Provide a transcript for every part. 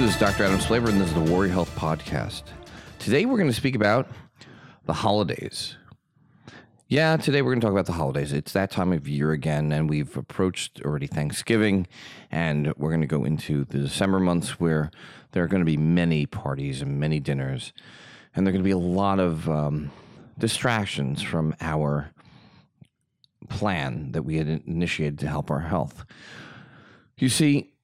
This is Dr. Adam Splaver, and this is the Warrior Health Podcast. Today, we're going to speak about the holidays. Yeah, today we're going to talk about the holidays. It's that time of year again, and we've approached already Thanksgiving, and we're going to go into the December months where there are going to be many parties and many dinners, and there are going to be a lot of um, distractions from our plan that we had initiated to help our health. You see,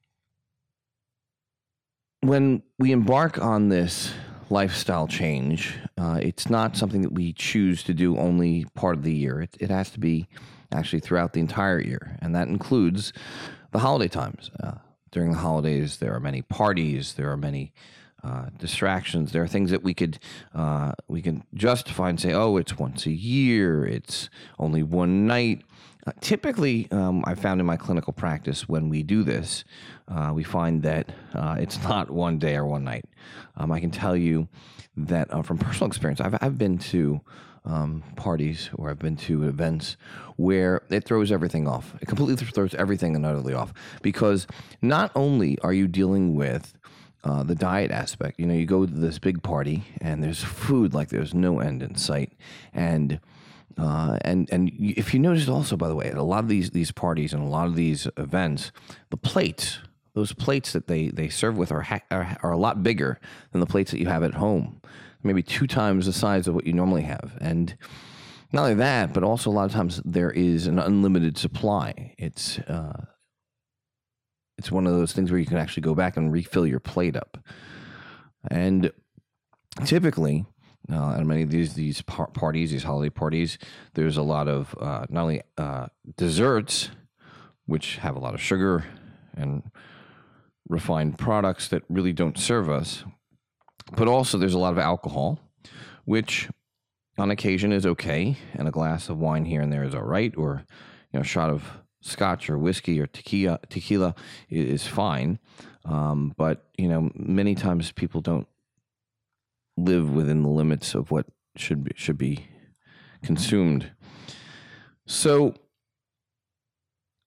when we embark on this lifestyle change, uh, it's not something that we choose to do only part of the year. It, it, has to be actually throughout the entire year, and that includes the holiday times. Uh, during the holidays, there are many parties, there are many uh, distractions. There are things that we could uh, we can justify and say, "Oh, it's once a year. It's only one night." Uh, typically, um, I found in my clinical practice when we do this, uh, we find that uh, it's not one day or one night. Um, I can tell you that uh, from personal experience, I've, I've been to um, parties or I've been to events where it throws everything off. It completely throws everything and utterly off because not only are you dealing with uh, the diet aspect, you know, you go to this big party and there's food like there's no end in sight, and uh, and and if you notice also, by the way, at a lot of these these parties and a lot of these events, the plates, those plates that they they serve with are, ha- are are a lot bigger than the plates that you have at home, maybe two times the size of what you normally have, and not only that, but also a lot of times there is an unlimited supply. It's uh, it's one of those things where you can actually go back and refill your plate up, and typically uh, at many of these these par- parties, these holiday parties, there's a lot of uh, not only uh, desserts, which have a lot of sugar and refined products that really don't serve us, but also there's a lot of alcohol, which on occasion is okay, and a glass of wine here and there is all right, or you know, a shot of scotch or whiskey or tequila tequila is fine. Um, but you know, many times people don't live within the limits of what should be, should be consumed. So,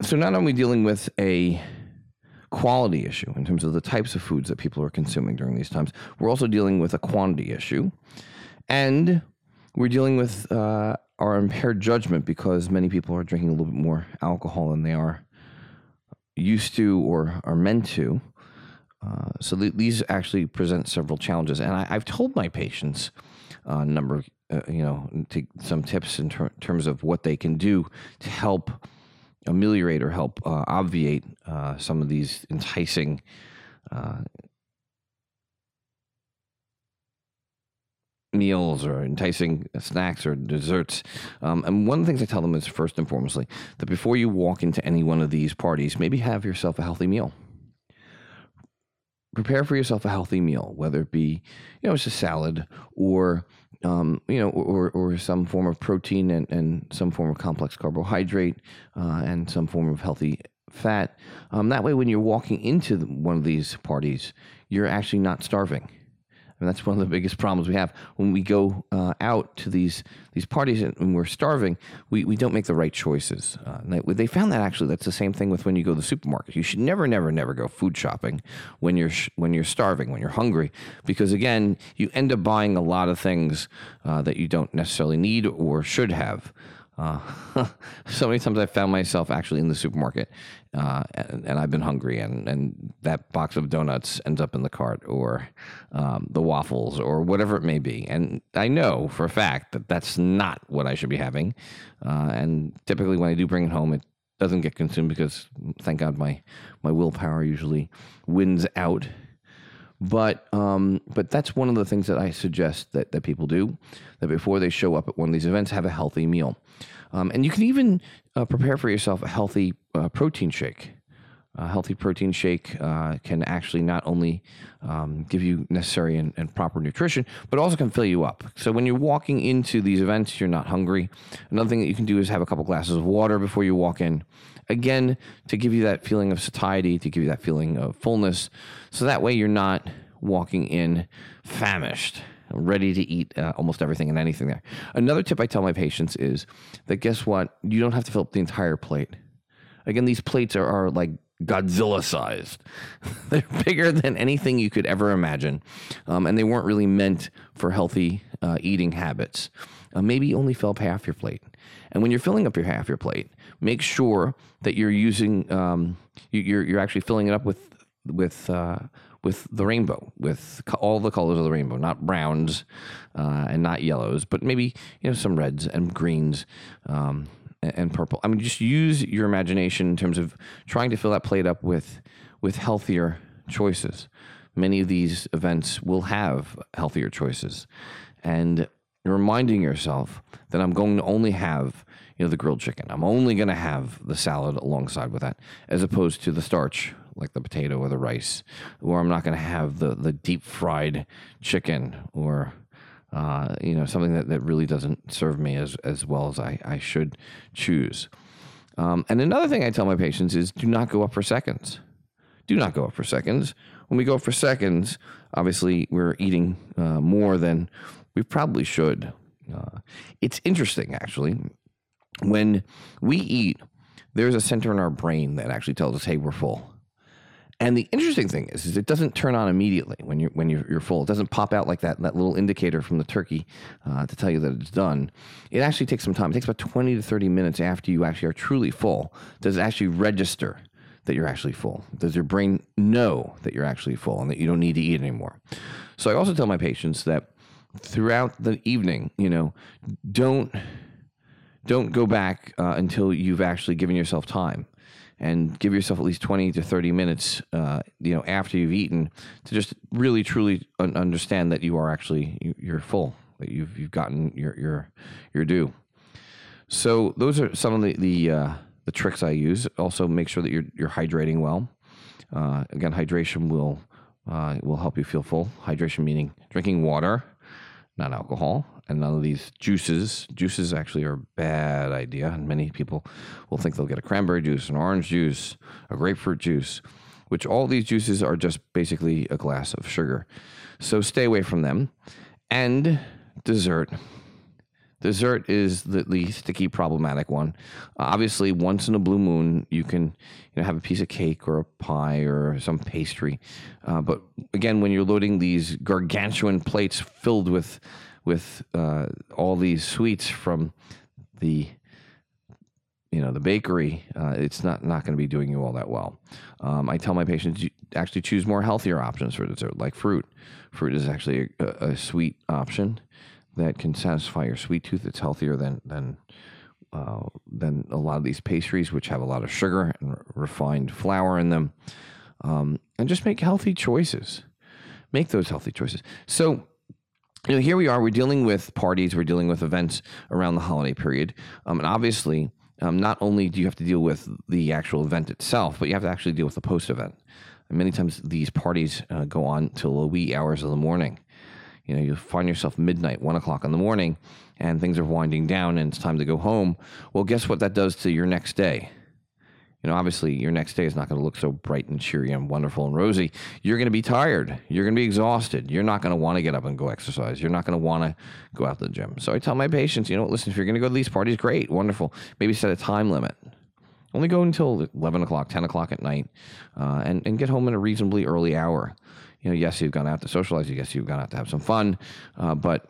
so not only dealing with a quality issue in terms of the types of foods that people are consuming during these times, we're also dealing with a quantity issue, and we're dealing with uh, our impaired judgment because many people are drinking a little bit more alcohol than they are used to or are meant to. Uh, so th- these actually present several challenges, and I, have told my patients a number of uh, you know to, some tips in ter- terms of what they can do to help ameliorate or help uh, obviate uh, some of these enticing. Uh, meals or enticing snacks or desserts. Um, and one of the things I tell them is first and foremostly that before you walk into any one of these parties, maybe have yourself a healthy meal prepare for yourself a healthy meal, whether it be, you know, it's a salad or, um, you know, or, or some form of protein and, and some form of complex carbohydrate uh, and some form of healthy fat. Um, that way, when you're walking into one of these parties, you're actually not starving. And that's one of the biggest problems we have when we go uh, out to these these parties and we're starving. We, we don't make the right choices. Uh, they, they, found that actually that's the same thing with when you go to the supermarket. You should never, never, never go food shopping when you're sh- when you're starving, when you're hungry, because again, you end up buying a lot of things uh, that you don't necessarily need or should have. Uh, so many times I found myself actually in the supermarket, uh, and, and, I've been hungry, and, and that box of donuts ends up in the cart, or um, the waffles, or whatever it may be. And I know for a fact that that's not what I should be having. Uh, and typically, when I do bring it home, it doesn't get consumed because, thank God, my my willpower usually wins out. But um, but that's one of the things that I suggest that, that people do that before they show up at one of these events, have a healthy meal. Um, and you can even uh, prepare for yourself a healthy uh, protein shake. A healthy protein shake uh, can actually not only um, give you necessary and, and, proper nutrition, but also can fill you up. So when you're walking into these events, you're not hungry. Another thing that you can do is have a couple glasses of water before you walk in. Again, to give you that feeling of satiety, to give you that feeling of fullness. So that way you're not walking in famished ready to eat uh, almost everything and anything there. Another tip I tell my patients is that guess what? You don't have to fill up the entire plate. Again, these plates are, are like Godzilla sized. They're bigger than anything you could ever imagine. Um, and they weren't really meant for healthy uh, eating habits. Uh, maybe only fill up half your plate. And when you're filling up your half your plate, make sure that you're using, um, you, are you're actually filling it up with, with, uh, with the rainbow, with all the colors of the rainbow, not browns uh, and not yellows, but maybe you know some reds and greens um, and, purple. I mean, just use your imagination in terms of trying to fill that plate up with with healthier choices. Many of these events will have healthier choices, and reminding yourself that I'm going to only have you know the grilled chicken. I'm only going to have the salad alongside with that, as opposed to the starch like the potato or the rice, or I'm not going to have the the deep fried chicken or uh, you know something that, that really doesn't serve me as as well as I, I should choose. Um, and another thing I tell my patients is do not go up for seconds. Do not go up for seconds. When we go up for seconds, obviously we're eating uh, more than we probably should. Uh, it's interesting, actually. When we eat, there's a center in our brain that actually tells us, hey, we're full. And the interesting thing is, is it doesn't turn on immediately when you're when you're, you're full. It doesn't pop out like that that little indicator from the turkey uh, to tell you that it's done. It actually takes some time. It takes about twenty to thirty minutes after you actually are truly full. Does it actually register that you're actually full? Does your brain know that you're actually full and that you don't need to eat anymore? So I also tell my patients that throughout the evening, you know, don't don't go back uh, until you've actually given yourself time and give yourself at least 20 to 30 minutes uh, you know after you've eaten to just really truly un- understand that you are actually you're full that you've you've gotten your your your due. So those are some of the the, uh, the tricks I use. Also make sure that you're you're hydrating well. Uh, again hydration will uh, will help you feel full. Hydration meaning drinking water not alcohol and none of these juices. Juices actually are a bad idea, and many people will think they'll get a cranberry juice, an orange juice, a grapefruit juice, which all these juices are just basically a glass of sugar. So stay away from them. And dessert. Dessert is the, the sticky, problematic one. Uh, obviously, once in a blue moon, you can you know, have a piece of cake or a pie or some pastry. Uh, but again, when you're loading these gargantuan plates filled with with uh, all these sweets from the you know the bakery uh, it's not not going to be doing you all that well um, i tell my patients actually choose more healthier options for dessert like fruit fruit is actually a, a sweet option that can satisfy your sweet tooth it's healthier than than uh, than a lot of these pastries which have a lot of sugar and refined flour in them um, and just make healthy choices make those healthy choices so you know, here we are. We're dealing with parties. We're dealing with events around the holiday period, um, and obviously, um, not only do you have to deal with the actual event itself, but you have to actually deal with the post event. And many times, these parties uh, go on till the wee hours of the morning. You know, you find yourself midnight, one o'clock in the morning, and things are winding down, and it's time to go home. Well, guess what that does to your next day? you know, obviously your next day is not going to look so bright and cheery and wonderful and rosy. You're going to be tired. You're going to be exhausted. You're not going to want to get up and go exercise. You're not going to want to go out to the gym. So I tell my patients, you know, listen, if you're going to go to these parties, great, wonderful. Maybe set a time limit. Only go until 11 o'clock, 10 o'clock at night, uh, and, and get home in a reasonably early hour. You know, yes, you've gone out to socialize. Yes, you've gone out to have some fun, uh, but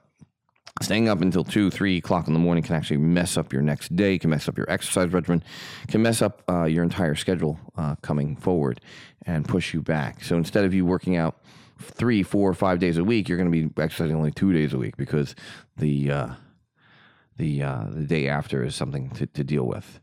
staying up until two, three o'clock in the morning can actually mess up your next day, can mess up your exercise regimen, can mess up uh, your entire schedule uh, coming forward and push you back. So instead of you working out three, four, five days a week, you're going to be exercising only two days a week because the uh, the uh, the day after is something to, to deal with.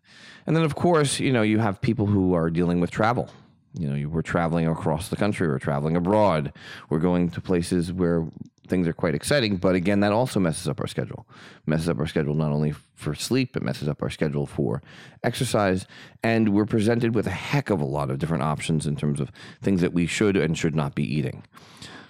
And then, of course, you know you have people who are dealing with travel you know, we're traveling across the country, we're traveling abroad, we're going to places where things are quite exciting. But again, that also messes up our schedule. Messes up our schedule not only for sleep, it messes up our schedule for exercise. And we're presented with a heck of a lot of different options in terms of things that we should and should not be eating.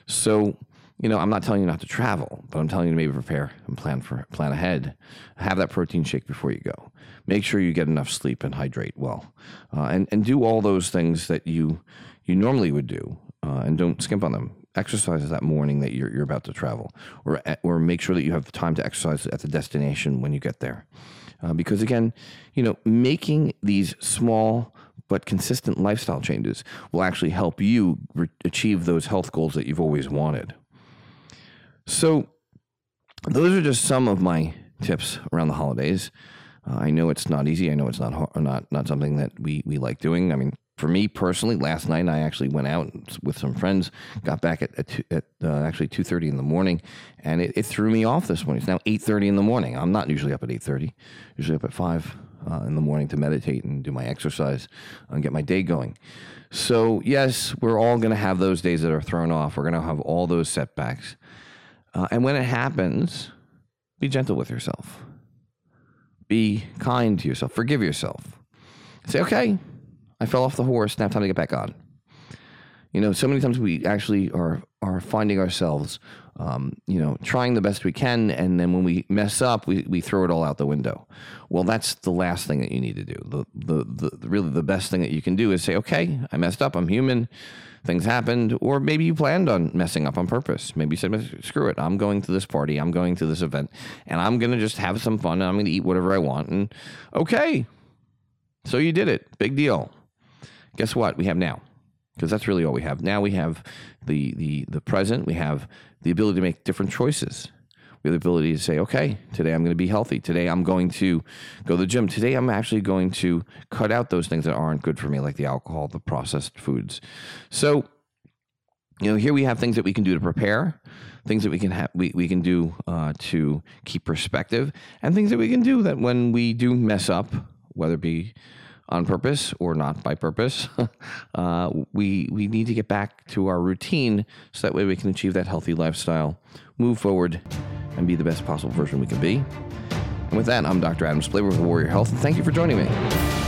So, you know, I'm not telling you not to travel, but I'm telling you to maybe prepare and plan for plan ahead. Have that protein shake before you go. Make sure you get enough sleep and hydrate well, uh, and and do all those things that you you normally would do, uh, and don't skimp on them exercise that morning that you're, you're about to travel, or or make sure that you have the time to exercise at the destination when you get there. Uh, because again, you know, making these small but consistent lifestyle changes will actually help you re- achieve those health goals that you've always wanted. So, those are just some of my tips around the holidays. Uh, I know it's not easy. I know it's not not not something that we we like doing. I mean, for me personally, last night I actually went out with some friends. Got back at at, at uh, actually two thirty in the morning, and it, it, threw me off this morning. It's now eight thirty in the morning. I'm not usually up at eight thirty. Usually up at five uh, in the morning to meditate and do my exercise and get my day going. So yes, we're all going to have those days that are thrown off. We're going to have all those setbacks, uh, and when it happens, be gentle with yourself be kind to yourself. Forgive yourself. Say, okay, I fell off the horse. Now time to get back on. You know, so many times we actually are are finding ourselves, um, you know, trying the best we can, and then when we mess up, we, we throw it all out the window. Well, that's the last thing that you need to do. The, the the really the best thing that you can do is say, okay, I messed up. I'm human things happened, or maybe you planned on messing up on purpose. Maybe you said, screw it, I'm going to this party, I'm going to this event, and I'm going to just have some fun, and I'm going to eat whatever I want. And okay, so you did it. Big deal. Guess what? We have now. Because that's really all we have. Now we have the, the, the present, we have the ability to make different choices we have the ability to say, okay, today I'm going to be healthy. Today I'm going to go to the gym. Today I'm actually going to cut out those things that aren't good for me, like the alcohol, the processed foods. So, you know, here we have things that we can do to prepare, things that we can have, we, we can do uh, to keep perspective, and things that we can do that when we do mess up, whether it be on purpose or not by purpose, uh, we we need to get back to our routine so that way we can achieve that healthy lifestyle, move forward, and be the best possible version we can be. And with that, I'm Dr. Adam Splaver with Warrior Health, and thank you for joining me.